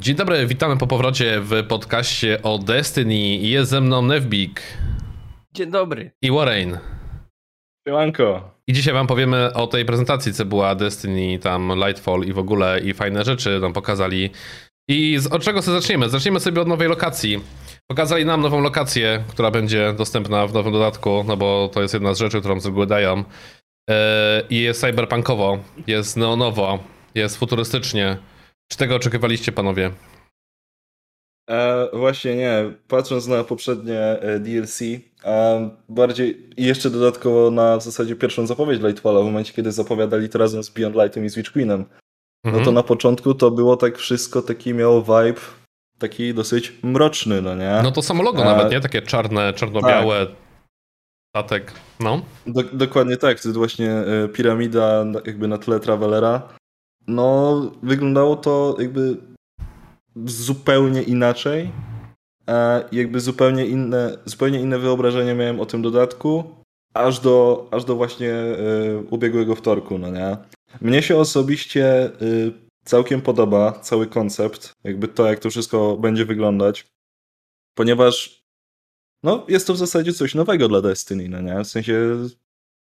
Dzień dobry, witamy po powrocie w podcaście o Destiny. Jest ze mną Nevbik. Dzień dobry. I Warren. Siemanko. I dzisiaj wam powiemy o tej prezentacji, co była Destiny, tam Lightfall i w ogóle, i fajne rzeczy nam pokazali. I z, od czego sobie zaczniemy? Zaczniemy sobie od nowej lokacji. Pokazali nam nową lokację, która będzie dostępna w nowym dodatku, no bo to jest jedna z rzeczy, którą z reguły dają. Yy, I jest cyberpunkowo, jest neonowo, jest futurystycznie. Czy tego oczekiwaliście, panowie? E, właśnie nie. Patrząc na poprzednie e, DLC, a bardziej i jeszcze dodatkowo na w zasadzie pierwszą zapowiedź Lightfalla, w momencie kiedy zapowiadali to razem z Beyond Lightem i z Witch Queenem, Mhm. no to na początku to było tak wszystko, taki miało vibe taki dosyć mroczny, no nie? No to samo logo A- nawet, nie? Takie czarne, czarno-białe. Statek, no. Do, dokładnie tak, to jest właśnie e, piramida jakby na tle Travelera. No, wyglądało to jakby zupełnie inaczej. E, jakby zupełnie inne, zupełnie inne wyobrażenie miałem o tym dodatku, aż do, aż do właśnie e, ubiegłego wtorku, no nie? Mnie się osobiście e, całkiem podoba cały koncept, jakby to, jak to wszystko będzie wyglądać, ponieważ no, jest to w zasadzie coś nowego dla Destiny, no nie? W sensie,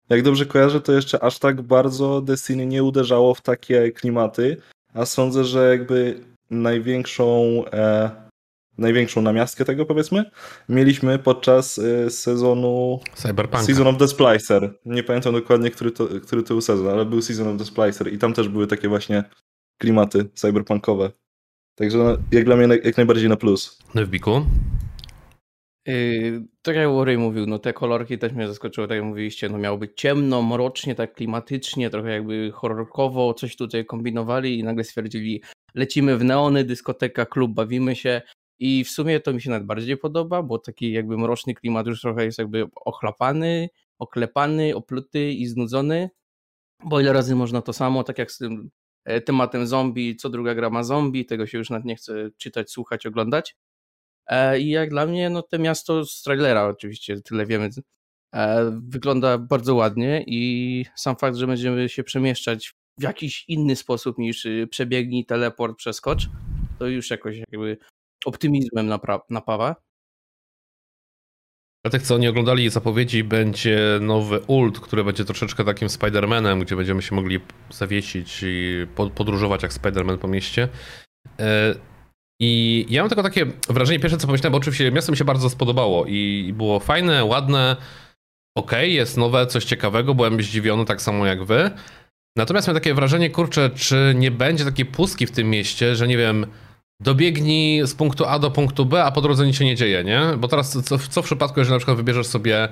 jak dobrze kojarzę, to jeszcze aż tak bardzo Destiny nie uderzało w takie klimaty, a sądzę, że jakby największą, e, największą namiastkę tego, powiedzmy, mieliśmy podczas e, sezonu Cyberpunk. Season of the Splicer. Nie pamiętam dokładnie, który to, który to był sezon, ale był Season of the Splicer i tam też były takie właśnie klimaty cyberpunkowe. Także no, jak dla mnie jak najbardziej na plus. Nevbiku. Yy, tak jak Warren mówił, no te kolorki też mnie zaskoczyły, tak jak mówiliście, no miało być ciemno, mrocznie, tak klimatycznie, trochę jakby horrorkowo, coś tutaj kombinowali i nagle stwierdzili, lecimy w neony, dyskoteka, klub, bawimy się i w sumie to mi się nawet bardziej podoba, bo taki jakby mroczny klimat już trochę jest jakby ochlapany, oklepany, opluty i znudzony, bo ile razy można to samo, tak jak z tym e, tematem zombie, co druga gra ma zombie, tego się już nawet nie chce czytać, słuchać, oglądać. E, I jak dla mnie, no to miasto z trailera oczywiście, tyle wiemy, e, wygląda bardzo ładnie i sam fakt, że będziemy się przemieszczać w jakiś inny sposób niż y, przebiegnij, teleport, przeskocz, to już jakoś jakby optymizmem napawa. Dla tych, co nie oglądali zapowiedzi, będzie nowy ult, który będzie troszeczkę takim Spider-Manem, gdzie będziemy się mogli zawiesić i po- podróżować jak Spider-Man po mieście. I ja mam tylko takie wrażenie, pierwsze co pomyślałem, bo oczywiście miasto mi się bardzo spodobało i było fajne, ładne, okej, jest nowe, coś ciekawego, byłem zdziwiony tak samo jak wy. Natomiast mam takie wrażenie, kurczę, czy nie będzie takiej pustki w tym mieście, że nie wiem, dobiegnij z punktu A do punktu B, a po drodze nic się nie dzieje, nie? Bo teraz co, co w przypadku, jeżeli na przykład wybierzesz sobie,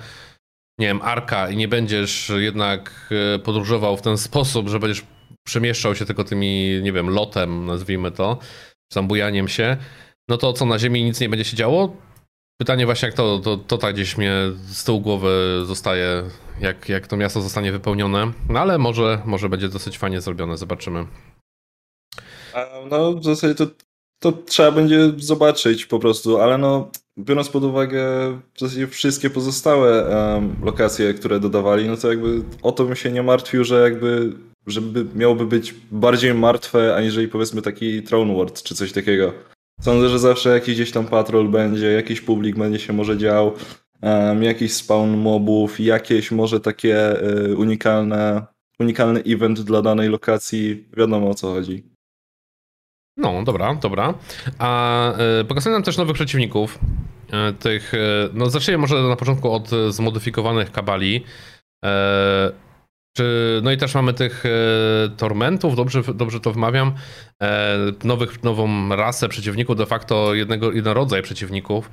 nie wiem, arka i nie będziesz jednak e, podróżował w ten sposób, że będziesz przemieszczał się tylko tymi, nie wiem, lotem, nazwijmy to, zambujaniem się, no to co, na ziemi nic nie będzie się działo? Pytanie właśnie jak to, to, to tak gdzieś mnie z tyłu głowy zostaje, jak, jak to miasto zostanie wypełnione, no ale może, może będzie dosyć fajnie zrobione, zobaczymy. No, w zasadzie to, to trzeba będzie zobaczyć po prostu, ale no, biorąc pod uwagę w zasadzie wszystkie pozostałe em, lokacje, które dodawali, no to jakby o to bym się nie martwił, że jakby, żeby miałoby być bardziej martwe, aniżeli powiedzmy taki Throne czy coś takiego. Sądzę, że zawsze jakiś gdzieś tam patrol będzie, jakiś publik będzie się może dział, em, jakiś spawn mobów, jakieś może takie y, unikalne, unikalny event dla danej lokacji, wiadomo o co chodzi. No, dobra, dobra. A y, nam też nowych przeciwników. Y, tych, y, no zacznijmy może na początku od y, zmodyfikowanych kabali. E, czy, no i też mamy tych e, tormentów, dobrze, dobrze to wmawiam. E, nowych, nową rasę przeciwników, de facto jednego, jeden rodzaj przeciwników.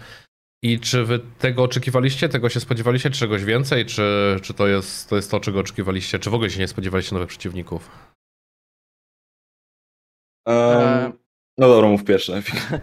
I czy wy tego oczekiwaliście, tego się spodziewaliście, czy czegoś więcej, czy, czy to, jest, to jest to, czego oczekiwaliście, czy w ogóle się nie spodziewaliście nowych przeciwników? Um, no dobra, mów pierwszy.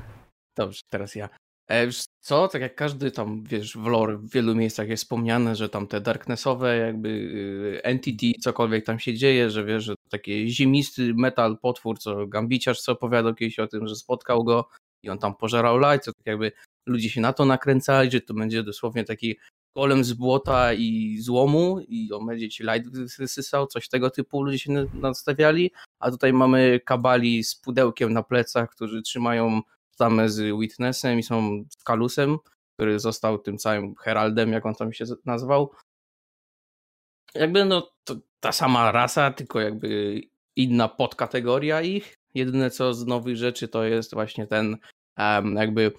Dobrze, teraz ja. E, wiesz co, tak jak każdy tam, wiesz, w lore w wielu miejscach jest wspomniane, że tam te darknessowe jakby y, entity, cokolwiek tam się dzieje, że wiesz, że taki ziemisty metal potwór, co Gambiciarz co opowiadał kiedyś o tym, że spotkał go i on tam pożerał light, to tak jakby ludzie się na to nakręcali, że to będzie dosłownie taki golem z błota i złomu i on będzie ci light wysysał, coś tego typu ludzie się nastawiali, a tutaj mamy kabali z pudełkiem na plecach, którzy trzymają tamę z Witnessem i są z Kalusem, który został tym całym Heraldem, jak on tam się nazwał. Jakby no to ta sama rasa, tylko jakby inna podkategoria ich. Jedyne co z nowych rzeczy to jest właśnie ten um, jakby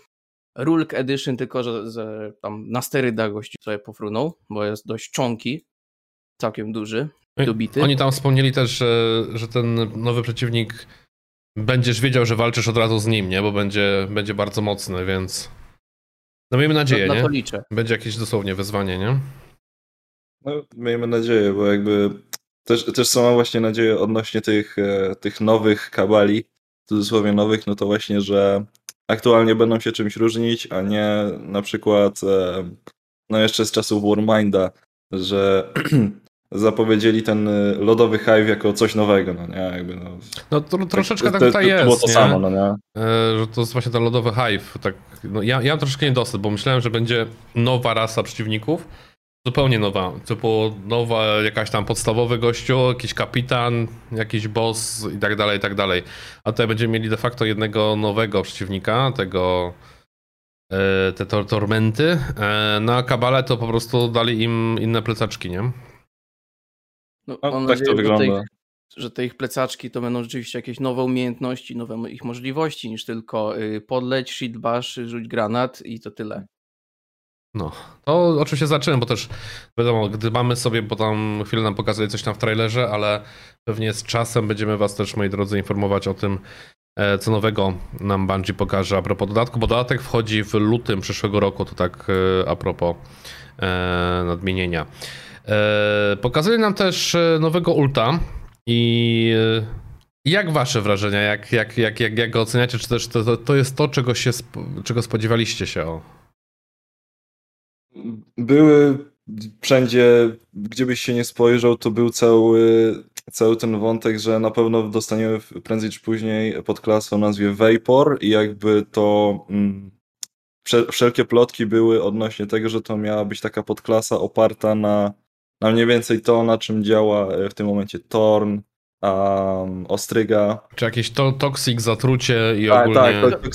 Rulk Edition, tylko że, że tam na sterydach gości sobie pofrunął, bo jest dość czonki, całkiem duży, dobity. Oni tam wspomnieli też, że, że ten nowy przeciwnik będziesz wiedział, że walczysz od razu z nim, nie? Bo będzie, będzie bardzo mocny, więc no miejmy nadzieję, na, na to liczę. Będzie jakieś dosłownie wyzwanie, nie? No, miejmy nadzieję, bo jakby też, też sama właśnie nadzieję odnośnie tych, e, tych nowych kabali, w cudzysłowie nowych, no to właśnie, że aktualnie będą się czymś różnić, a nie na przykład e, no jeszcze z czasów Warminda, że zapowiedzieli ten e, lodowy hive jako coś nowego, no nie? Jakby, no, no to, troszeczkę tak, tutaj jest, to było to nie? samo, no nie? Że to jest właśnie ten lodowy hive. Tak, no ja, ja mam troszeczkę niedosyt, bo myślałem, że będzie nowa rasa przeciwników, zupełnie nowa. Typu nowa jakaś tam podstawowy gościu, jakiś kapitan, jakiś boss i tak dalej, i tak dalej. A tutaj będziemy mieli de facto jednego nowego przeciwnika, tego e, te tor tormenty. E, na kabale to po prostu dali im inne plecaczki, nie? No, no tak to wygląda. Że te, ich, że te ich plecaczki to będą rzeczywiście jakieś nowe umiejętności, nowe ich możliwości, niż tylko y, podleć, shield bash, rzuć granat i to tyle. No, to oczywiście zacząłem, bo też wiadomo, gdy mamy sobie, bo tam chwilę nam pokazuje coś tam w trailerze, ale pewnie z czasem będziemy was też, moi drodzy, informować o tym, e, co nowego nam Bungie pokaże a propos dodatku, bo dodatek wchodzi w lutym przyszłego roku, to tak e, a propos e, nadmienienia. Pokazuje nam też nowego ulta i jak wasze wrażenia, jak, jak, jak, jak, jak go oceniacie, czy też to, to jest to, czego, się, czego spodziewaliście się? O. Były wszędzie, gdzie byś się nie spojrzał, to był cały, cały ten wątek, że na pewno dostaniemy prędzej czy później podklasę o nazwie Vapor i jakby to mm, wszelkie plotki były odnośnie tego, że to miała być taka podklasa oparta na, na mniej więcej to, na czym działa e, w tym momencie Torn, um, Ostryga. Czy jakieś to, toxic, zatrucie i tak, ogólnie... Tak, tak,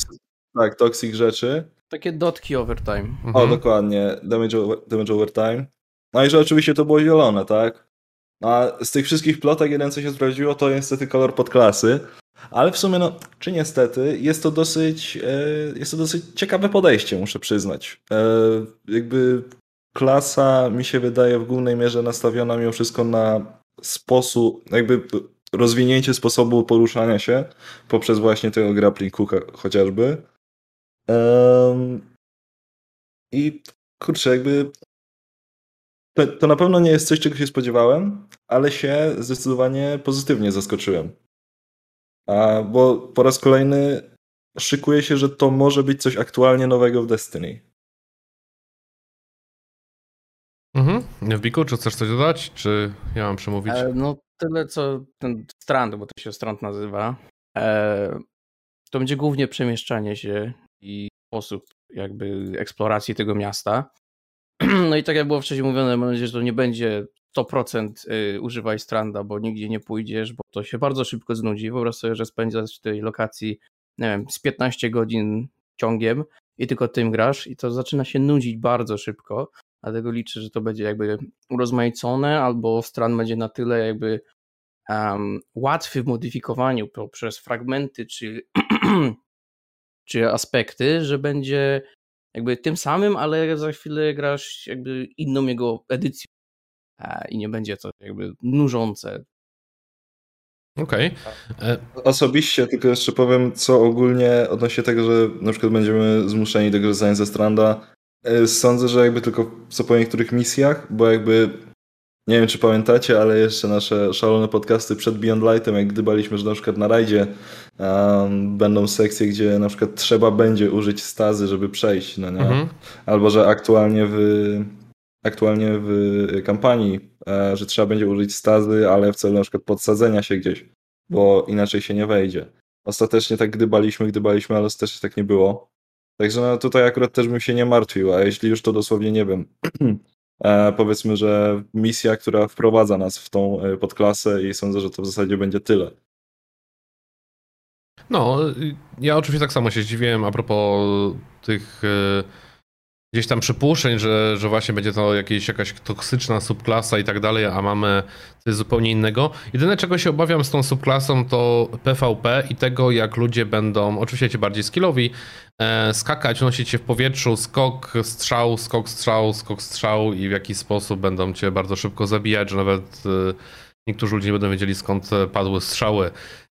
tak, toxic rzeczy. Takie dotki overtime. Mhm. O, dokładnie. Damage, damage overtime. No i że oczywiście to było zielone, tak? No, a z tych wszystkich plotek jeden co się sprawdziło to niestety kolor podklasy. Ale w sumie, no, czy niestety, jest to dosyć, e, jest to dosyć ciekawe podejście, muszę przyznać. E, jakby klasa mi się wydaje w głównej mierze nastawiona mimo wszystko na sposób, jakby rozwinięcie sposobu poruszania się poprzez właśnie tego grappling hooka chociażby. Um, I kurczę, jakby to, to na pewno nie jest coś, czego się spodziewałem, ale się zdecydowanie pozytywnie zaskoczyłem. A, bo po raz kolejny szykuje się, że to może być coś aktualnie nowego w Destiny. Mhm. W Biku, czy chcesz coś dodać? Czy ja mam przemówić? E, no tyle, co ten Strand, bo to się Strand nazywa. E, to będzie głównie przemieszczanie się i sposób jakby eksploracji tego miasta. No i tak jak było wcześniej mówione, mam nadzieję, że to nie będzie 100% y, używaj stranda, bo nigdzie nie pójdziesz, bo to się bardzo szybko znudzi. Wyobraź sobie, że spędzasz w tej lokacji, nie wiem, z 15 godzin ciągiem i tylko tym grasz i to zaczyna się nudzić bardzo szybko, dlatego liczę, że to będzie jakby urozmaicone albo stran będzie na tyle jakby um, łatwy w modyfikowaniu poprzez fragmenty czy czy aspekty, że będzie jakby tym samym, ale za chwilę grasz jakby inną jego edycją i nie będzie to jakby nużące. Okej. Okay. E, Osobiście tylko jeszcze powiem, co ogólnie odnośnie tego, że na przykład będziemy zmuszeni do korzystania ze Stranda. E, sądzę, że jakby tylko co po niektórych misjach, bo jakby nie wiem, czy pamiętacie, ale jeszcze nasze szalone podcasty przed Beyond Lightem, jak gdybaliśmy, że na przykład na rajdzie um, będą sekcje, gdzie na przykład trzeba będzie użyć stazy, żeby przejść, no nie? Mhm. Albo, że aktualnie w, aktualnie w kampanii, e, że trzeba będzie użyć stazy, ale w celu na przykład podsadzenia się gdzieś, bo inaczej się nie wejdzie. Ostatecznie tak gdybaliśmy, gdybaliśmy, ale ostatecznie tak nie było. Także no, tutaj akurat też bym się nie martwił, a jeśli już to dosłownie nie wiem, e, powiedzmy, że misja, która wprowadza nas w tą e, podklasę i sądzę, że to w zasadzie będzie tyle. No, ja oczywiście tak samo się zdziwiłem a propos tych e, gdzieś tam przypuszczeń, że, że właśnie będzie to jakieś, jakaś toksyczna subklasa i tak dalej, a mamy coś zupełnie innego. Jedyne czego się obawiam z tą subklasą to PvP i tego jak ludzie będą, oczywiście ci bardziej skillowi, e, skakać, nosić się w powietrzu, skok, strzał, skok, strzał, skok, strzał i w jaki sposób będą cię bardzo szybko zabijać, że nawet e, niektórzy ludzie nie będą wiedzieli skąd padły strzały.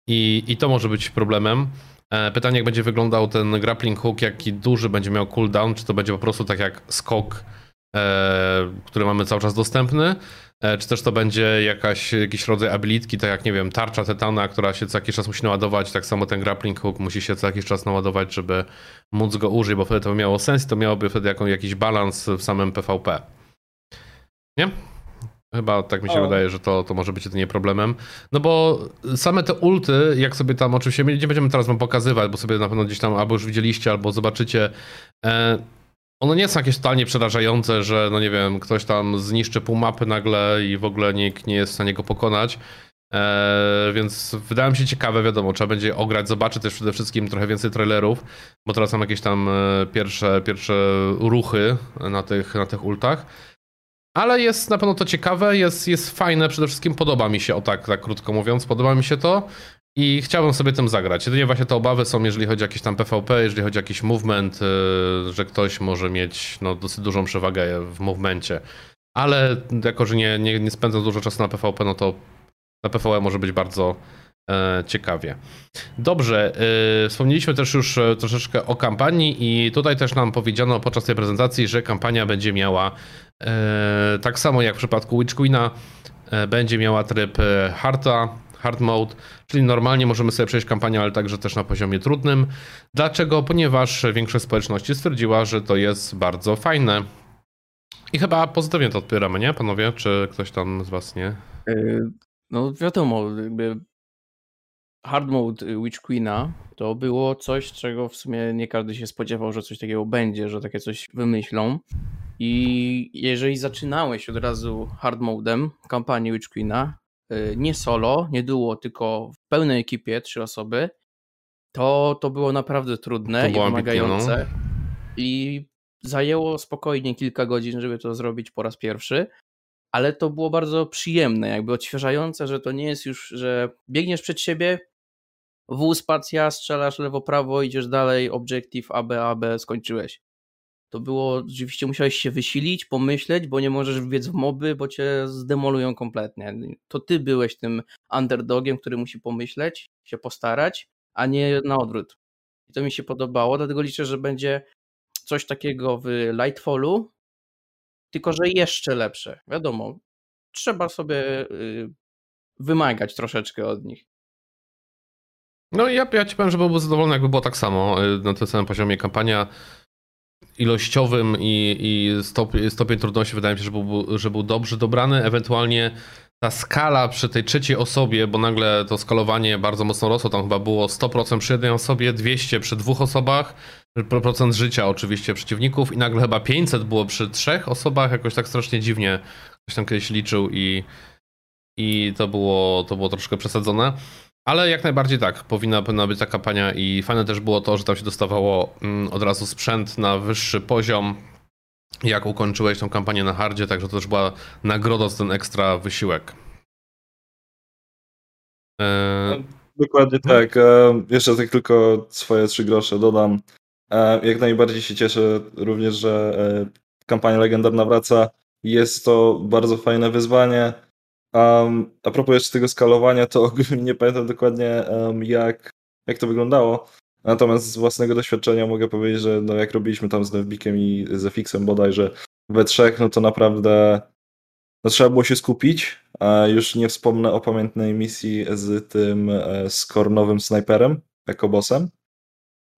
I, I to może być problemem. E, pytanie, jak będzie wyglądał ten grappling hook, jaki duży będzie miał cooldown, czy to będzie po prostu tak jak skok, e, który mamy cały czas dostępny, e, czy też to będzie jakaś, jakiś rodzaj abilitki, tak jak, nie wiem, tarcza tetana, która się co jakiś czas musi naładować, tak samo ten grappling hook musi się co jakiś czas naładować, żeby móc go użyć, bo wtedy to miało sens i to miałoby wtedy jakiś balans w samym PvP. Nie? Chyba tak mi się o. wydaje, że to, to może być jedynie problemem. No bo same te ulty, jak sobie tam oczywiście nie będziemy teraz wam pokazywać, bo sobie na pewno gdzieś tam albo już widzieliście, albo zobaczycie. E, one nie są jakieś totalnie przerażające, że no nie wiem, ktoś tam zniszczy pół mapy nagle i w ogóle nikt nie jest w stanie go pokonać. E, więc wydaje mi się ciekawe, wiadomo, trzeba będzie ograć, zobaczyć też przede wszystkim trochę więcej trailerów, bo teraz są jakieś tam e, pierwsze, pierwsze ruchy na tych, na tych ultach. Ale jest na pewno to ciekawe, jest, jest fajne, przede wszystkim podoba mi się, o tak, tak krótko mówiąc, podoba mi się to i chciałbym sobie tym zagrać. Jedynie właśnie te obawy są, jeżeli chodzi o jakieś tam PvP, jeżeli chodzi o jakiś movement, yy, że ktoś może mieć no, dosyć dużą przewagę w movemencie. Ale jako, że nie, nie, nie spędzam dużo czasu na PvP, no to na PvE może być bardzo e, ciekawie. Dobrze, e, wspomnieliśmy też już e, troszeczkę o kampanii i tutaj też nam powiedziano podczas tej prezentacji, że kampania będzie miała tak samo jak w przypadku Witch Queena e, będzie miała tryb e, harda, hard mode, czyli normalnie możemy sobie przejść kampanię, ale także też na poziomie trudnym. Dlaczego? Ponieważ większość społeczności stwierdziła, że to jest bardzo fajne. I chyba pozytywnie to odbieramy, nie panowie? Czy ktoś tam z was nie? No wiadomo, jakby hard mode Witch Queena to było coś, czego w sumie nie każdy się spodziewał, że coś takiego będzie, że takie coś wymyślą. I jeżeli zaczynałeś od razu hard modem kampanii Witch Queena, y, nie solo, nie duo, tylko w pełnej ekipie, trzy osoby, to to było naprawdę trudne i wymagające. No. I zajęło spokojnie kilka godzin, żeby to zrobić po raz pierwszy, ale to było bardzo przyjemne, jakby odświeżające, że to nie jest już, że biegniesz przed siebie, W spacja, strzelasz lewo, prawo, idziesz dalej, objective AB, AB, skończyłeś to było, rzeczywiście musiałeś się wysilić, pomyśleć, bo nie możesz wbiec w moby, bo cię zdemolują kompletnie. To ty byłeś tym underdogiem, który musi pomyśleć, się postarać, a nie na odwrót. I to mi się podobało, dlatego liczę, że będzie coś takiego w Lightfallu, tylko że jeszcze lepsze. Wiadomo, trzeba sobie y, wymagać troszeczkę od nich. No ja, ja ci powiem, że byłbym zadowolony, jakby było tak samo y, na tym samym poziomie kampania ilościowym i, i stopień, stopień trudności wydaje mi się, że był, że był dobrze dobrany. Ewentualnie ta skala przy tej trzeciej osobie, bo nagle to skalowanie bardzo mocno rosło, tam chyba było 100% przy jednej osobie, 200 przy dwóch osobach, procent życia oczywiście przeciwników i nagle chyba 500 było przy trzech osobach, jakoś tak strasznie dziwnie ktoś tam kiedyś liczył i, i to, było, to było troszkę przesadzone. Ale jak najbardziej tak, powinna, powinna być ta kampania i fajne też było to, że tam się dostawało mm, od razu sprzęt na wyższy poziom, jak ukończyłeś tą kampanię na hardzie, także to też była nagroda za ten ekstra wysiłek. E... Dokładnie no. tak. E, jeszcze tak tylko swoje trzy grosze dodam. E, jak najbardziej się cieszę również, że e, kampania legendarna wraca. Jest to bardzo fajne wyzwanie. Um, a propos jeszcze tego skalowania, to nie pamiętam dokładnie um, jak, jak to wyglądało. Natomiast z własnego doświadczenia mogę powiedzieć, że no jak robiliśmy tam z Nevbikiem i z Fixem bodajże we trzech, no to naprawdę no trzeba było się skupić. A już nie wspomnę o pamiętnej misji z tym e, skornowym snajperem jako bossem.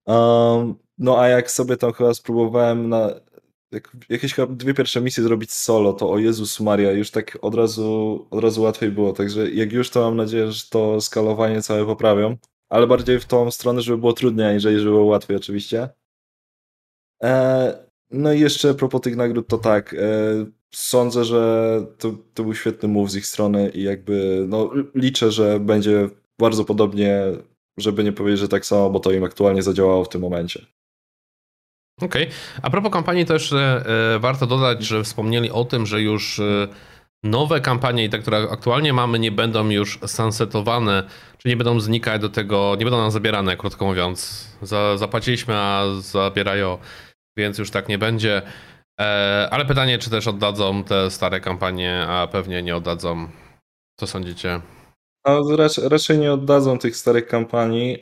Um, no a jak sobie tam chyba spróbowałem na jak jakieś dwie pierwsze misje zrobić solo, to o Jezus Maria, już tak od razu, od razu łatwiej było. Także jak już to mam nadzieję, że to skalowanie całe poprawią, ale bardziej w tą stronę, żeby było trudniej, aniżeli żeby było łatwiej oczywiście. No i jeszcze propos tych nagród, to tak, sądzę, że to, to był świetny move z ich strony i jakby no, liczę, że będzie bardzo podobnie, żeby nie powiedzieć, że tak samo, bo to im aktualnie zadziałało w tym momencie. Okej. Okay. A propos kampanii też e, warto dodać, że wspomnieli o tym, że już e, nowe kampanie i te, które aktualnie mamy, nie będą już sunsetowane, czyli nie będą znikać do tego, nie będą nam zabierane, krótko mówiąc. Za, zapłaciliśmy, a zabierają, więc już tak nie będzie. E, ale pytanie, czy też oddadzą te stare kampanie, a pewnie nie oddadzą. Co sądzicie? No, raczej, raczej nie oddadzą tych starych kampanii,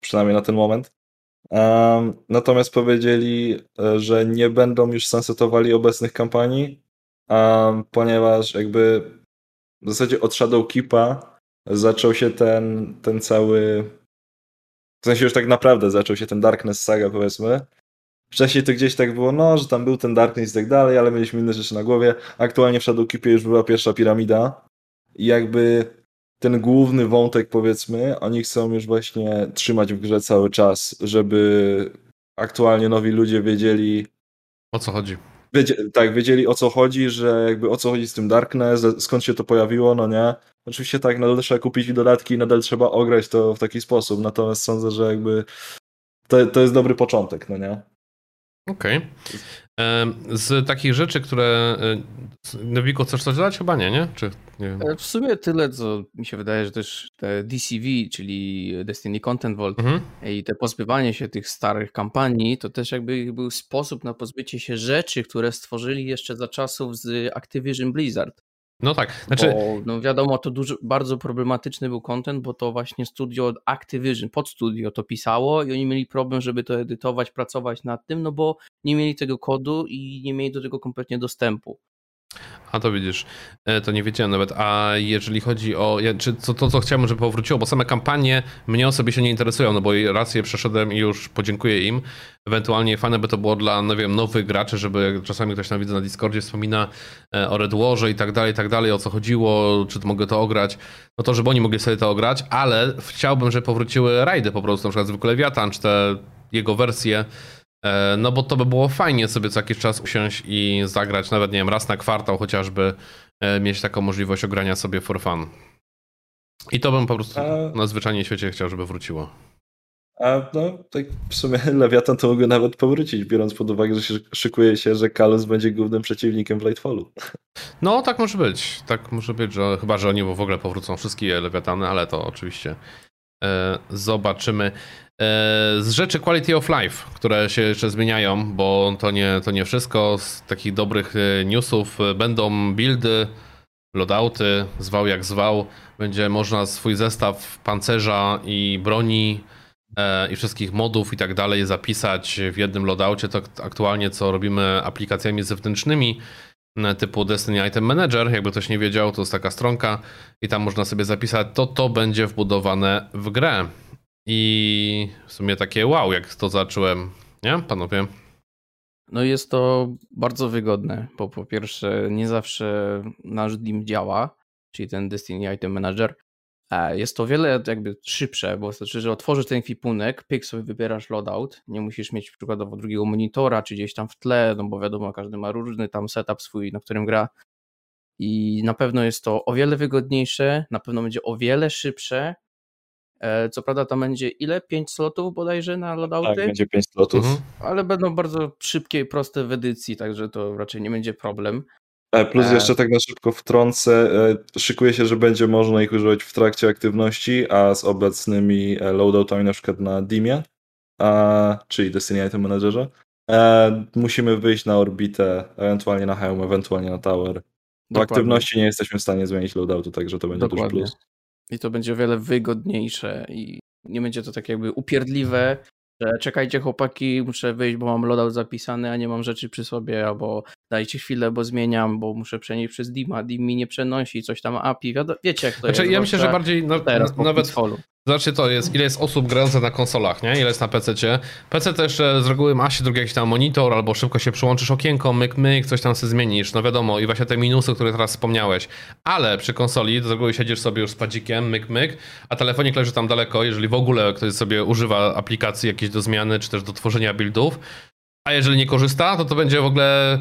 przynajmniej na ten moment. Natomiast powiedzieli, e, że nie będą już sunsetowali obecnych kampanii, ponieważ jakby w zasadzie od Shadow Keepa zaczął się ten, ten cały. W sensie już tak naprawdę zaczął się ten Darkness Saga, powiedzmy. Wcześniej to gdzieś tak było, no, że tam był ten Darkness i tak dalej, ale mieliśmy inne rzeczy na głowie. Aktualnie w Shadow Keepie już była pierwsza piramida. I jakby ten główny wątek, powiedzmy, oni chcą już właśnie trzymać w grze cały czas, żeby aktualnie nowi ludzie wiedzieli. O co chodzi? Wiedzie, tak, wiedzieli o co chodzi, że jakby o co chodzi z tym Darkness, skąd się to pojawiło, no nie. Oczywiście tak, nadal trzeba kupić dodatki, nadal trzeba ograć to w taki sposób, natomiast sądzę, że jakby to, to jest dobry początek, no nie. Okej. Okay. Z takich rzeczy, które. E, Nowiko, chcesz coś dodać? Chyba nie, nie? Czy nie e, W sumie tyle, co mi się wydaje, że też te DCV, czyli Destiny Content Vault mhm. i te pozbywanie się tych starych kampanii, to też jakby był sposób na pozbycie się rzeczy, które stworzyli jeszcze za czasów z Activision Blizzard. No tak, znaczy... Bo, no wiadomo, to dużo, bardzo problematyczny był content, bo to właśnie studio Activision, pod studio to pisało i oni mieli problem, żeby to edytować, pracować nad tym, no bo nie mieli tego kodu i nie mieli do tego kompletnie dostępu. A to widzisz, e, to nie wiedziałem nawet. A jeżeli chodzi o. Czy to, to, co chciałem, żeby powróciło, bo same kampanie mnie osobiście nie interesują, no bo raz je przeszedłem i już podziękuję im. Ewentualnie fajne by to było dla, no wiem, nowych graczy, żeby czasami ktoś tam widzę na Discordzie wspomina e, o Red Warze i tak dalej, i tak dalej, o co chodziło, czy mogę to ograć. No to, żeby oni mogli sobie to ograć, ale chciałbym, żeby powróciły rajdy po prostu, na przykład zwykle Lewiatan, czy te jego wersje no bo to by było fajnie sobie co jakiś czas usiąść i zagrać, nawet nie wiem, raz na kwartał chociażby e, mieć taką możliwość ogrania sobie for fun. I to bym po prostu A... na zwyczajnie świecie chciał, żeby wróciło. A no, tak w sumie Lewiatan to mogę nawet powrócić, biorąc pod uwagę, że się szykuje się, że Kalus będzie głównym przeciwnikiem w Lightfallu. No, tak może być. Tak może być, że chyba, że oni w ogóle powrócą wszystkie Lewiatany, ale to oczywiście e, zobaczymy. E, z rzeczy quality of life, które się jeszcze zmieniają, bo to nie, to nie wszystko. Z takich dobrych e, newsów e, będą buildy, loadouty, zwał jak zwał. Będzie można swój zestaw pancerza i broni i wszystkich modów i tak dalej zapisać w jednym loadoutie. To aktualnie co robimy aplikacjami zewnętrznymi typu Destiny Item Manager, jakby ktoś nie wiedział, to jest taka stronka i tam można sobie zapisać, to to będzie wbudowane w grę. I w sumie takie wow, jak to zacząłem, nie, panowie? No jest to bardzo wygodne, bo po pierwsze nie zawsze nasz DIM działa, czyli ten Destiny Item Manager. Jest to o wiele jakby szybsze, bo znaczy, że otworzysz ten kwipunek, pyk sobie wybierasz loadout, nie musisz mieć przykładowo drugiego monitora, czy gdzieś tam w tle, no bo wiadomo, każdy ma różny tam setup swój, na którym gra. I na pewno jest to o wiele wygodniejsze, na pewno będzie o wiele szybsze, E, co prawda tam będzie ile? 5 slotów bodajże na loadouty? Tak, będzie 5 slotów. Mhm. Ale będą bardzo szybkie i proste w edycji, także to raczej nie będzie problem. E, plus e, jeszcze tak na szybko wtrącę, szykuje się, że będzie można ich używać w trakcie aktywności, a z obecnymi loadoutami na przykład na Dimie, a, czyli Destiny Item Managerze, musimy wyjść na orbitę, ewentualnie na Helm, ewentualnie na Tower. W aktywności nie jesteśmy w stanie zmienić loadoutu, także to będzie Dokładnie. duży plus. I to będzie o wiele wygodniejsze i nie będzie to tak jakby upierdliwe, czekajcie chłopaki, muszę wyjść, bo mam loadout zapisany, a nie mam rzeczy przy sobie, albo dajcie chwilę, bo zmieniam, bo muszę przenieść przez Dima, Dim mi nie przenosi, coś tam API, wiecie jak to znaczy, jest. Ja myślę, że bardziej na, teraz, nawet, Zobaczcie to, jest, ile jest osób grających na konsolach, nie? Ile jest na PC-cie. PC też z reguły ma się drugi jakiś tam monitor, albo szybko się przyłączysz okienko, myk, myk, coś tam sobie zmienisz. No wiadomo, i właśnie te minusy, które teraz wspomniałeś. Ale przy konsoli z reguły siedzisz sobie już z padzikiem, myk, myk, a telefonik leży tam daleko, jeżeli w ogóle ktoś sobie używa aplikacji jakieś do zmiany, czy też do tworzenia buildów. A jeżeli nie korzysta, to to będzie w ogóle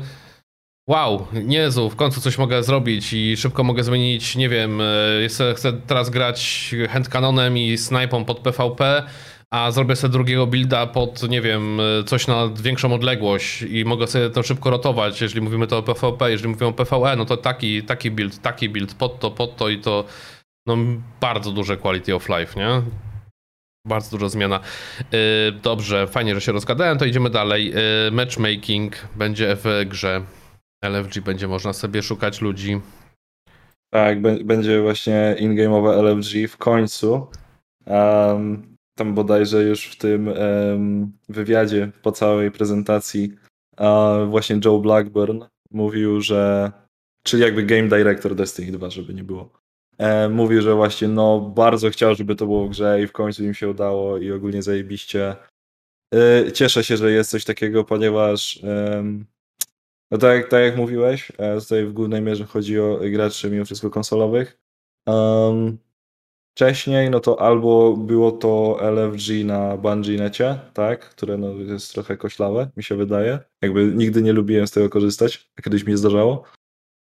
wow, Jezu, w końcu coś mogę zrobić i szybko mogę zmienić, nie wiem, e, chcę teraz grać handcanonem i snajpą pod PvP, a zrobię sobie drugiego builda pod, nie wiem, e, coś na większą odległość i mogę sobie to szybko rotować, jeżeli mówimy to o PvP, jeżeli mówimy o PvE, no to taki, taki build, taki build, pod to, pod to i to, no bardzo duże quality of life, nie? Bardzo duża zmiana. E, dobrze, fajnie, że się rozgadałem, to idziemy dalej. Matchmaking będzie w grze. LFG będzie można sobie szukać ludzi. Tak, będzie właśnie in-game'owe LFG w końcu. Um, tam bodajże już w tym um, wywiadzie po całej prezentacji uh, właśnie Joe Blackburn mówił, że czyli jakby game director Destiny 2, żeby nie było. Mówił, że właśnie no bardzo chciał, żeby to było w grze i w końcu im się udało i ogólnie zajebiście. E, cieszę się, że jest coś takiego, ponieważ no tak, tak jak mówiłeś, e, tutaj w głównej mierze chodzi o graczy mimo wszystko konsolowych. Um, wcześniej no to albo było to LFG na Bungie.necie, tak, które no jest trochę koślawe, mi się wydaje. Jakby nigdy nie lubiłem z tego korzystać, a kiedyś mi zdarzało.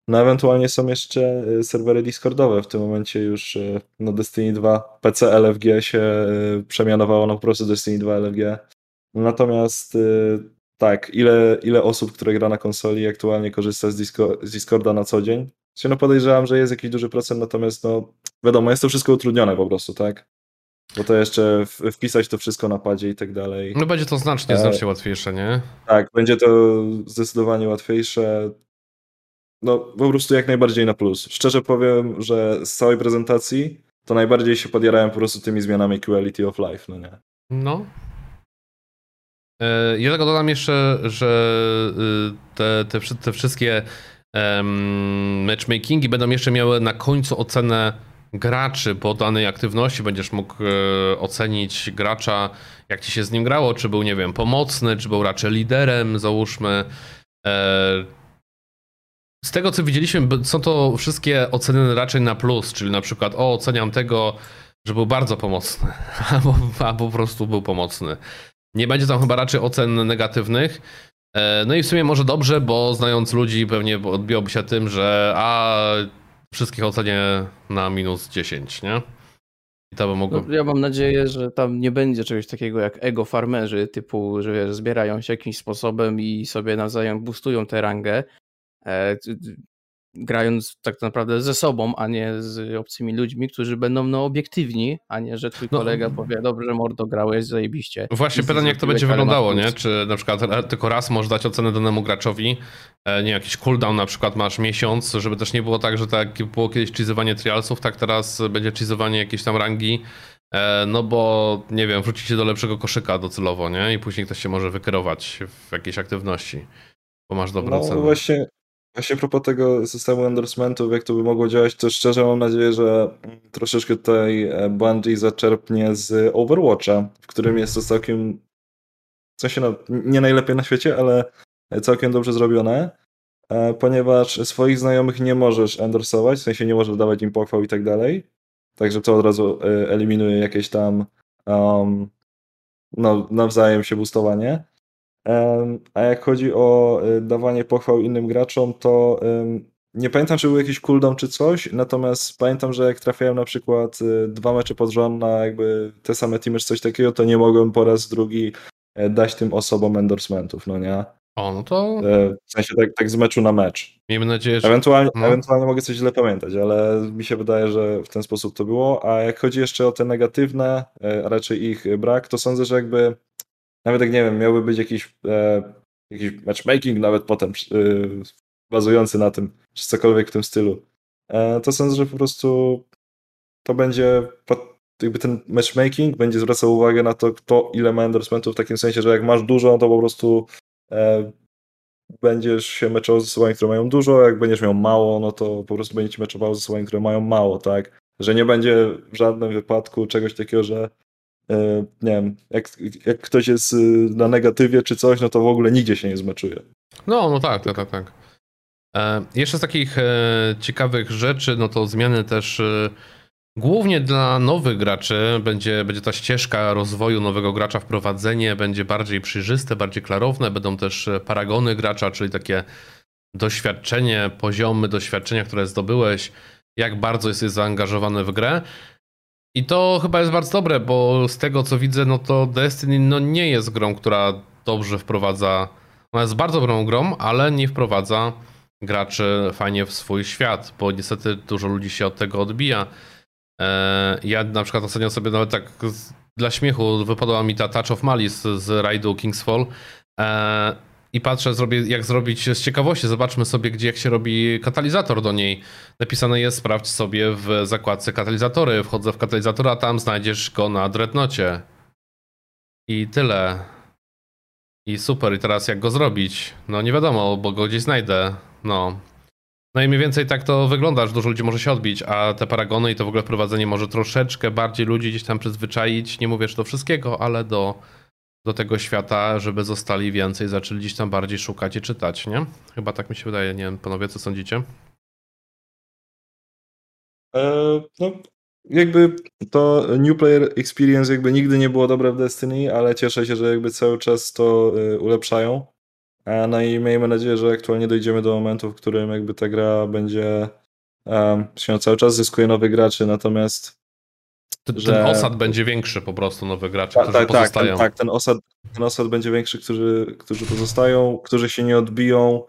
No ewentualnie są jeszcze e, serwery Discordowe. W tym momencie już e, no Destiny 2 PC LFG się przemianowało na po prostu Destiny 2 LFG. Natomiast tak, ile, ile osób, które gra na konsoli aktualnie korzysta z, Disco, z Discorda na co dzień? Się no podejrzewam, że jest jakiś duży procent, natomiast no wiadomo, jest to wszystko utrudnione po prostu, tak? Bo to jeszcze wpisać to wszystko na padzie i tak dalej. No będzie to znacznie, e... znacznie łatwiejsze, nie? Tak, będzie to zdecydowanie łatwiejsze. No po prostu jak najbardziej na plus. Szczerze powiem, że z całej prezentacji to najbardziej się podjarałem po prostu tymi zmianami quality of life, no nie? No, ja tylko dodam jeszcze, że y, te, te, te wszystkie matchmakingi będą jeszcze miały na końcu ocenę graczy po danej aktywności. Będziesz mógł e, ocenić gracza, jak ci się z nim grało, czy był, nie wiem, pomocny, czy był raczej liderem, załóżmy. E, z tego co widzieliśmy, są to wszystkie oceny raczej na plus, czyli na przykład, o, oceniam tego, że był bardzo pomocny, albo, albo po prostu był pomocny. Nie będzie tam chyba raczej ocen negatywnych. E, no i w sumie może dobrze, bo znając ludzi pewnie odbiłoby się tym, że a wszystkich ocenię na minus 10, nie? I to by mogło... No, ja mam nadzieję, że tam nie będzie czegoś takiego jak ego farmerzy, typu, że wiesz, zbierają się jakimś sposobem i sobie nawzajem boostują tę rangę. Grając tak naprawdę ze sobą, a nie z obcymi ludźmi, którzy będą no, obiektywni, a nie, że twój no, kolega powie, dobrze mordo, grałeś zajebiście. Właśnie pytanie, jak to będzie wyglądało, nie? Czy na przykład tylko raz możesz dać ocenę danemu graczowi, e, nie jakiś cooldown na przykład masz miesiąc, żeby też nie było tak, że tak było kiedyś cheezowanie trialsów, tak teraz będzie cheezowanie jakiejś tam rangi, e, no bo, nie wiem, wrócicie do lepszego koszyka docelowo, nie? I później ktoś się może wykierować w jakiejś aktywności, bo masz dobrą no, cenę. właśnie Właśnie a propos tego systemu endorsementów, jak to by mogło działać, to szczerze mam nadzieję, że troszeczkę tutaj e, Bungie zaczerpnie z Overwatcha, w którym jest to całkiem, w sensie no, nie najlepiej na świecie, ale całkiem dobrze zrobione, e, ponieważ swoich znajomych nie możesz endorsować, w sensie nie możesz dawać im pochwał i tak dalej, także to od razu e, eliminuje jakieś tam um, no, nawzajem się boostowanie. A jak chodzi o y, dawanie pochwał innym graczom, to nie pamiętam, czy był jakiś cooldown czy coś, natomiast pamiętam, że jak trafiałem na przykład y, dwa mecze pod rząd na jakby te same teamy czy coś takiego, to nie mogłem po raz drugi e, dać tym osobom endorsementów, no nie? O, no to... E, w sensie tak, tak z meczu na mecz. Miejmy nadzieję, że... Ewentualnie, no. ewentualnie mogę coś źle pamiętać, ale mi się wydaje, że w ten sposób to było. A jak chodzi jeszcze o te negatywne, e, a raczej ich brak, to sądzę, że jakby nawet jak nie wiem, miałby być jakiś, e, jakiś matchmaking nawet potem e, bazujący na tym, czy cokolwiek w tym stylu, e, to sądzę, że po prostu to będzie jakby ten matchmaking będzie zwracał uwagę na to, kto ile ma endorsementów, w takim sensie, że jak masz dużo, to po prostu e, będziesz się meczował z osobami, które mają dużo, jak będziesz miał mało, no to po prostu będziesz meczował z osobami, które mają mało, tak? Że nie będzie w żadnym wypadku czegoś takiego, że nie wiem, jak, jak ktoś jest y, na negatywie czy coś, no to w ogóle nigdzie się nie zmeczuje. No, no tak, tak, tak, tak. E, jeszcze z takich e, ciekawych rzeczy, no to zmiany też e, głównie dla nowych graczy będzie, będzie ta ścieżka rozwoju nowego gracza, wprowadzenie będzie bardziej przejrzyste, bardziej klarowne, będą też e, paragony gracza, czyli takie doświadczenie, poziomy doświadczenia, które zdobyłeś, jak bardzo jesteś zaangażowany w grę. I to chyba jest bardzo dobre, bo z tego co widzę, no to Destiny no nie jest grą, która dobrze wprowadza. Ona jest bardzo dobrą grą, ale nie wprowadza graczy fajnie w swój świat, bo niestety dużo ludzi się od tego odbija. E, ja na przykład ostatnio sobie nawet tak dla śmiechu wypadła mi ta Touch of Malice z rajdu Kingsfall e, i patrzę, zrobię, jak zrobić z ciekawości. Zobaczmy sobie, gdzie jak się robi katalizator do niej. Napisane jest, sprawdź sobie w zakładce katalizatory. Wchodzę w katalizator, a tam znajdziesz go na dreadnocie. I tyle. I super, i teraz jak go zrobić? No nie wiadomo, bo go gdzieś znajdę. No. No i mniej więcej tak to wygląda, że dużo ludzi może się odbić, a te paragony i to w ogóle wprowadzenie może troszeczkę bardziej ludzi gdzieś tam przyzwyczaić. Nie mówię, że do wszystkiego, ale do do tego świata, żeby zostali więcej, zaczęli gdzieś tam bardziej szukać i czytać, nie? Chyba tak mi się wydaje, nie wiem, panowie, co sądzicie? E, no, jakby to New Player Experience jakby nigdy nie było dobre w Destiny, ale cieszę się, że jakby cały czas to e, ulepszają. E, no i miejmy nadzieję, że aktualnie dojdziemy do momentu, w którym jakby ta gra będzie um, się cały czas zyskuje nowych graczy, natomiast ten, że... ten osad będzie większy po prostu, nowe gracze, tak, którzy tak, pozostają. Tak, tak ten, osad, ten osad będzie większy, którzy, którzy pozostają, którzy się nie odbiją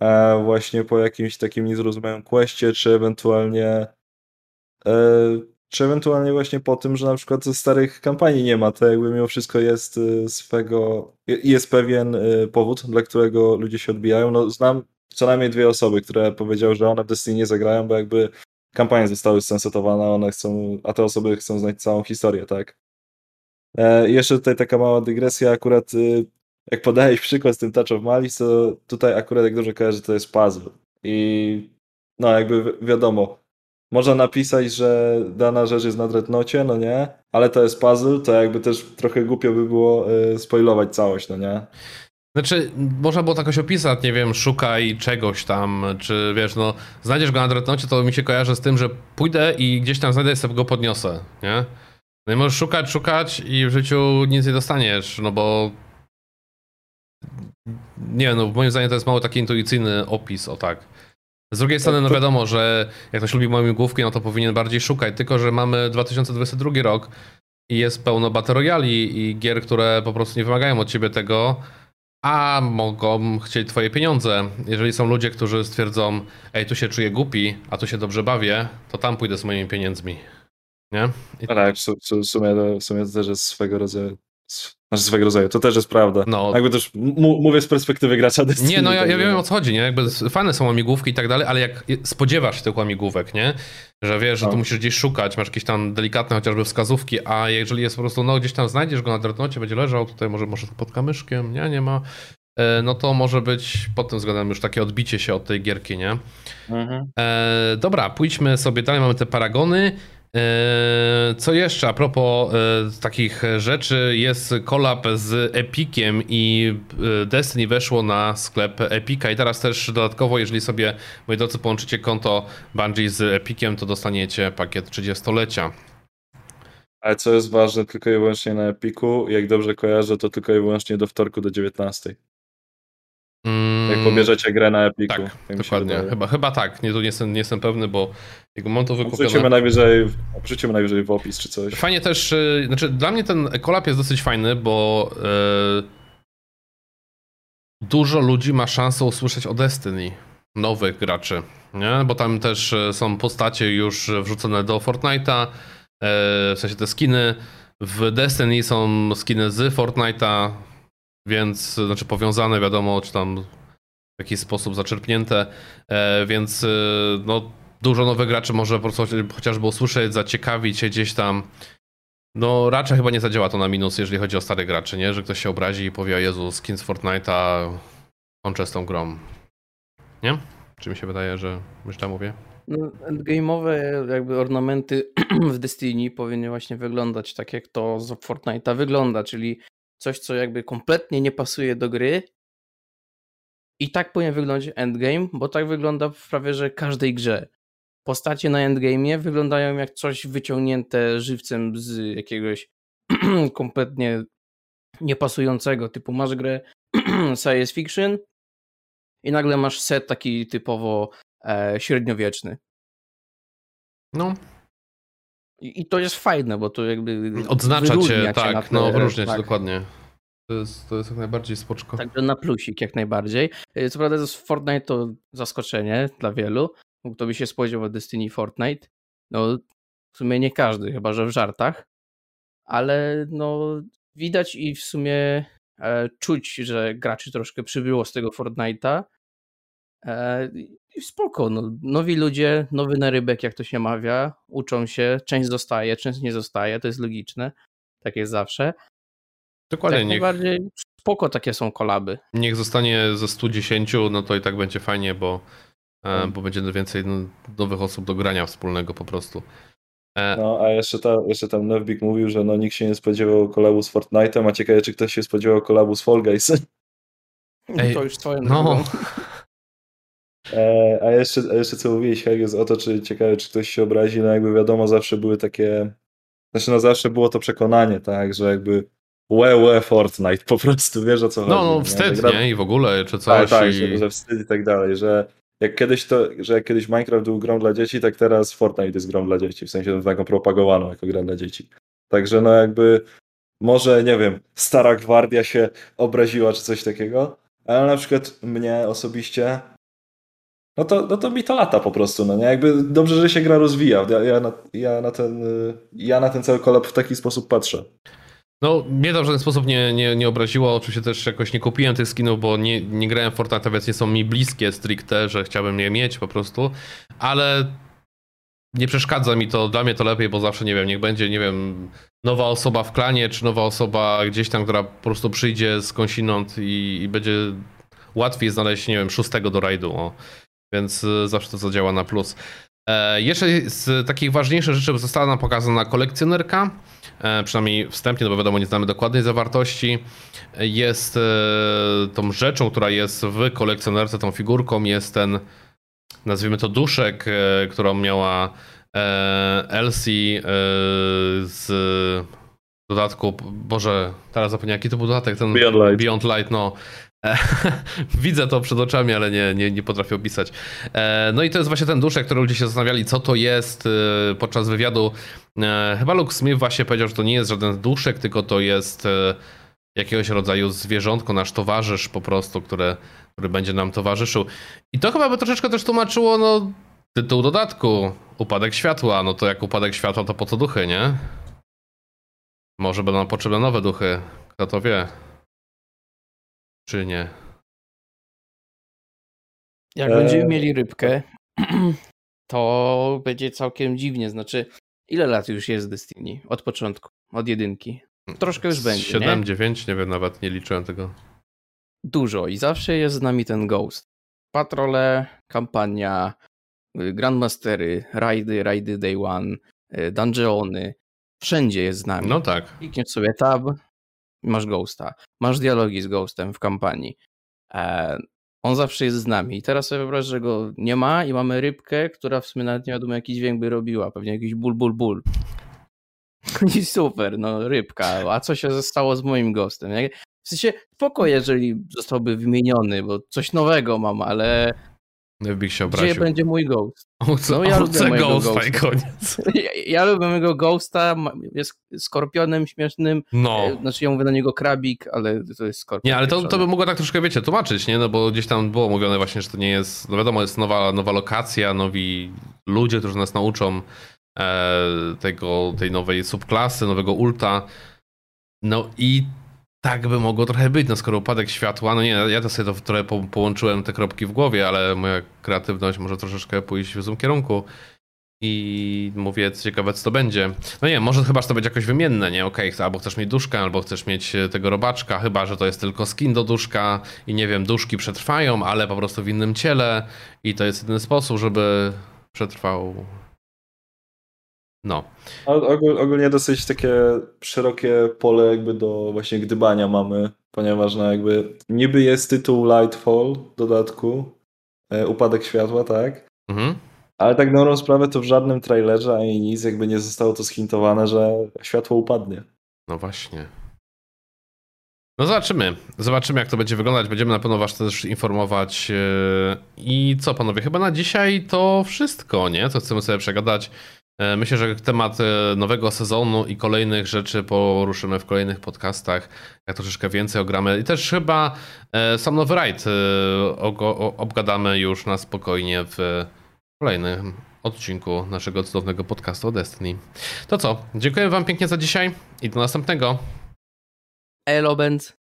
e, właśnie po jakimś takim niezrozumiałym questie, czy ewentualnie e, czy ewentualnie właśnie po tym, że na przykład ze starych kampanii nie ma, to jakby mimo wszystko jest e, swego, jest pewien e, powód, dla którego ludzie się odbijają. No, znam co najmniej dwie osoby, które powiedziały, że one w Destiny nie zagrają, bo jakby kampanie zostały sensetowane, one chcą, a te osoby chcą znać całą historię, tak? E, jeszcze tutaj taka mała dygresja, akurat y, jak podałeś przykład z tym Touch of Malice, to tutaj akurat jak dobrze kojarzę, to jest puzzle. I no jakby wiadomo, można napisać, że dana rzecz jest na dreadnocie, no nie? Ale to jest puzzle, to jakby też trochę głupio by było y, spoilować całość, no nie? Znaczy, można było to jakoś opisać, nie wiem, szukaj czegoś tam, czy wiesz, no, znajdziesz go na dreadnocie, to mi się kojarzy z tym, że pójdę i gdzieś tam znajdę i sobie go podniosę, nie? No i możesz szukać, szukać i w życiu nic nie dostaniesz, no bo nie no, moim zdaniem to jest mało taki intuicyjny opis, o tak. Z drugiej strony, no wiadomo, że jak ktoś lubi moje główki, no to powinien bardziej szukać, tylko że mamy 2022 rok i jest pełno battle i gier, które po prostu nie wymagają od ciebie tego, a mogą chcieć twoje pieniądze. Jeżeli są ludzie, którzy stwierdzą, ej, tu się czuję głupi, a tu się dobrze bawię, to tam pójdę z moimi pieniędzmi. Nie? I... Tak, w sumie, w sumie to też jest swego rodzaju znaczy swego rodzaju, to też jest prawda. No. Jakby też mówię z perspektywy gracza Destiny. Nie, no ja, ja wiem o co chodzi, nie? Jakby fajne są łamigłówki i tak dalej, ale jak spodziewasz się tych łamigłówek, nie? Że wiesz, że no. tu musisz gdzieś szukać, masz jakieś tam delikatne chociażby wskazówki, a jeżeli jest po prostu, no gdzieś tam znajdziesz go na dreadnocie, będzie leżał, tutaj może, może pod kamyszkiem, nie, nie ma, e, no to może być pod tym względem już takie odbicie się od tej gierki, nie? Mhm. E, dobra, pójdźmy sobie dalej, mamy te paragony. E, co jeszcze a propos e, takich rzeczy, jest kolab z Epiciem i e, Destiny weszło na sklep Epica i teraz też dodatkowo, jeżeli sobie, moi drodzy, połączycie konto Bungie z Epiciem, to dostaniecie pakiet 30-lecia. Ale co jest ważne, tylko i wyłącznie na Epiku, jak dobrze kojarzę, to tylko i wyłącznie do wtorku do 19. Mm, jak pobierzecie grę na Epiku. Tak, dokładnie. Chyba, chyba tak. Nie, tu nie jestem, nie jestem pewny, bo jego mam to wykupione. Wrzucimy najwyżej, wrzucimy najwyżej w opis czy coś. Fajnie też, y, znaczy dla mnie ten kolab jest dosyć fajny, bo yy, dużo ludzi ma szansę usłyszeć o Destiny. Nowych graczy, nie? Bo tam też y, są postacie już wrzucone do Fortnite'a, yy, w sensie te skiny. W Destiny są skiny z Fortnite'a, więc, znaczy powiązane wiadomo, czy tam w jakiś sposób zaczerpnięte, yy, więc no dużo nowych graczy może po prostu chociażby usłyszeć, zaciekawić się gdzieś tam. No raczej chyba nie zadziała to na minus, jeżeli chodzi o starych graczy, nie? Że ktoś się obrazi i powie, Jezu, skins Fortnite'a kończę z tą grą. Nie? Czy mi się wydaje, że myślę, mówię? No, endgame'owe jakby ornamenty w Destiny powinny właśnie wyglądać tak, jak to z Fortnite'a wygląda, czyli coś, co jakby kompletnie nie pasuje do gry. I tak powinien wyglądać endgame, bo tak wygląda w prawie że każdej grze. Postacie na endgame'ie wyglądają jak coś wyciągnięte żywcem z jakiegoś kompletnie niepasującego, typu masz grę science fiction i nagle masz set taki typowo e, średniowieczny. No. I, I, to jest fajne, bo to jakby odznacza cię, tak, no wyróżnia tak. dokładnie. To jest, to jest jak najbardziej spoczko. Także na plusik jak najbardziej. E, co prawda z Fortnite to zaskoczenie dla wielu. Kto by się spodziewał Destiny Fortnite? No w sumie nie każdy, chyba że w żartach. Ale no widać i w sumie e, czuć, że graczy troszkę przybyło z tego Fortnite'a. E, I spoko, no, nowi ludzie, nowy narybek, jak to się mawia, uczą się, część zostaje, część nie zostaje, to jest logiczne, tak jest zawsze. Dokładnie. Tak niech, najbardziej spoko takie są kolaby. Niech zostanie ze 110, no to i tak będzie fajnie, bo, e, tak. bo będzie więcej nowych osób do grania wspólnego po prostu. E, no, a jeszcze, ta, jeszcze tam Nevbik mówił, że no, nikt się nie spodziewał kolabu z Fortnite'em, a ciekawe, czy ktoś się spodziewał kolabu z Fall Guys. Ej, to już twoje no. E, a jeszcze, a jeszcze co mówiłeś, Hegel, o to, czy ciekawe, czy ktoś się obrazi, no jakby wiadomo, zawsze były takie, znaczy no zawsze było to przekonanie, tak, że jakby łe, łe Fortnite po prostu, wiesz o co no, chodzi. No, wstyd, nie? nie? I w ogóle, czy coś. Tak, tak i... że, że wstyd i tak dalej, że jak kiedyś to, że jak kiedyś Minecraft był grą dla dzieci, tak teraz Fortnite jest grą dla dzieci, w sensie taką propagowaną jako gra dla dzieci. Także no jakby może, nie wiem, stara gwardia się obraziła czy coś takiego, ale na przykład mnie osobiście no to, no to mi to lata po prostu, no nie? Jakby dobrze, że się gra rozwija. Ja, ja, na, ja, na, ten, ja na ten cały kolab w taki sposób patrzę. No, mnie to w żaden sposób nie, nie, nie obraziło. Oczywiście też jakoś nie kupiłem tych skinów, bo nie, nie grałem w Fortnite, więc nie są mi bliskie stricte, że chciałbym je mieć po prostu. Ale nie przeszkadza mi to, dla mnie to lepiej, bo zawsze, nie wiem, niech będzie, nie wiem, nowa osoba w klanie, czy nowa osoba gdzieś tam, która po prostu przyjdzie skądinąd i, i będzie łatwiej znaleźć, nie wiem, szóstego do rajdu. O więc y, zawsze to zadziała na plus. E, jeszcze z takich ważniejszych rzeczy została nam pokazana kolekcjonerka, e, przynajmniej wstępnie, no bo wiadomo, nie znamy dokładnej zawartości. Jest e, tą rzeczą, która jest w kolekcjonerce, tą figurką, jest ten, nazwijmy to duszek, którą miała Elsie z dodatku, Boże, teraz zapomniałem, jaki to był dodatek, ten Beyond Light, Beyond Light no. Widzę to przed oczami, ale nie, nie, nie potrafię opisać. E, no i to jest właśnie ten duszek, który ludzie się zastanawiali, co to jest e, podczas wywiadu. E, chyba Luke Smith właśnie powiedział, że to nie jest żaden duszek, tylko to jest jakiegoś rodzaju zwierzątko, nasz towarzysz po prostu, które, który będzie nam towarzyszył. I to chyba by troszeczkę też tłumaczyło no, tytuł dodatku. Upadek światła. No to jak upadek światła, to po co duchy, nie? Może będą potrzebne nowe duchy. Kto to wie? Czy nie? Jak eee... będziemy mieli rybkę, to będzie całkiem dziwnie. Znaczy, ile lat już jest Destiny? Od początku, od jedynki. Troszkę już będzie. 7, nie? 9, nie wiem, nawet nie liczyłem tego. Dużo i zawsze jest z nami ten Ghost. Patrole, kampania, y, Grandmastery, rajdy, rajdy Day One, y, dungeony. Wszędzie jest z nami. No tak. Klikniesz sobie tab, masz Ghosta, masz dialogi z Ghostem w kampanii. E, on zawsze jest z nami. I teraz sobie wyobraź, że go nie ma i mamy rybkę, która w sumie nawet nie wiadomo jaki dźwięk by robiła. Pewnie jakiś ból, ból, ból. I super, no rybka. A co się stało z moim Ghostem? W sensie spoko, jeżeli zostałby wymieniony, bo coś nowego mam, ale Big się obraził. Gdzie będzie mój Ghost? No ja lubię mojego Ghosta i koniec. Ja, ja lubię mojego Ghosta, jest skorpionem śmiesznym. No. E, znaczy ja mówię na niego krabik, ale to jest skorpion. Nie, ale to, to by mogło tak troszkę, wiecie, tłumaczyć, nie? No bo gdzieś tam było mówione właśnie, że to nie jest, no wiadomo, jest nowa, nowa lokacja, nowi ludzie, którzy nas nauczą e, tego, tej nowej subklasy, nowego ulta. No i tak by mogło trochę być, no skoro upadek światła, no nie, ja to sobie to trochę po, połączyłem te kropki w głowie, ale moja kreatywność może troszeczkę pójść w złym kierunku i mówię, ciekawe, co to będzie. No nie, może chyba, że to będzie jakoś wymienne, nie? Okej, okay, albo chcesz mieć duszkę, albo chcesz mieć e, tego robaczka, chyba, że to jest tylko skin do duszka i nie wiem, duszki przetrwają, ale po prostu w innym ciele i to jest jedyny sposób, żeby przetrwał. No. ogólnie dosyć takie szerokie pole jakby do właśnie gdybania mamy, ponieważ no jakby niby jest tytuł Lightfall w dodatku, e, Upadek Światła, tak? Mhm. Ale tak na dobrą sprawę to w żadnym trailerze ani nic jakby nie zostało to skintowane, że światło upadnie. No właśnie. No zobaczymy. Zobaczymy, jak to będzie wyglądać. Będziemy na pewno Was też informować. E, I co, panowie, chyba na dzisiaj to wszystko, nie? Co chcemy sobie przegadać. E, myślę, że temat e, nowego sezonu i kolejnych rzeczy poruszymy w kolejnych podcastach, jak troszeczkę więcej ogramy. I też chyba sam nowy raid obgadamy już na spokojnie w kolejnym odcinku naszego cudownego podcastu o Destiny. To co, dziękuję Wam pięknie za dzisiaj i do następnego. Elo, Benz.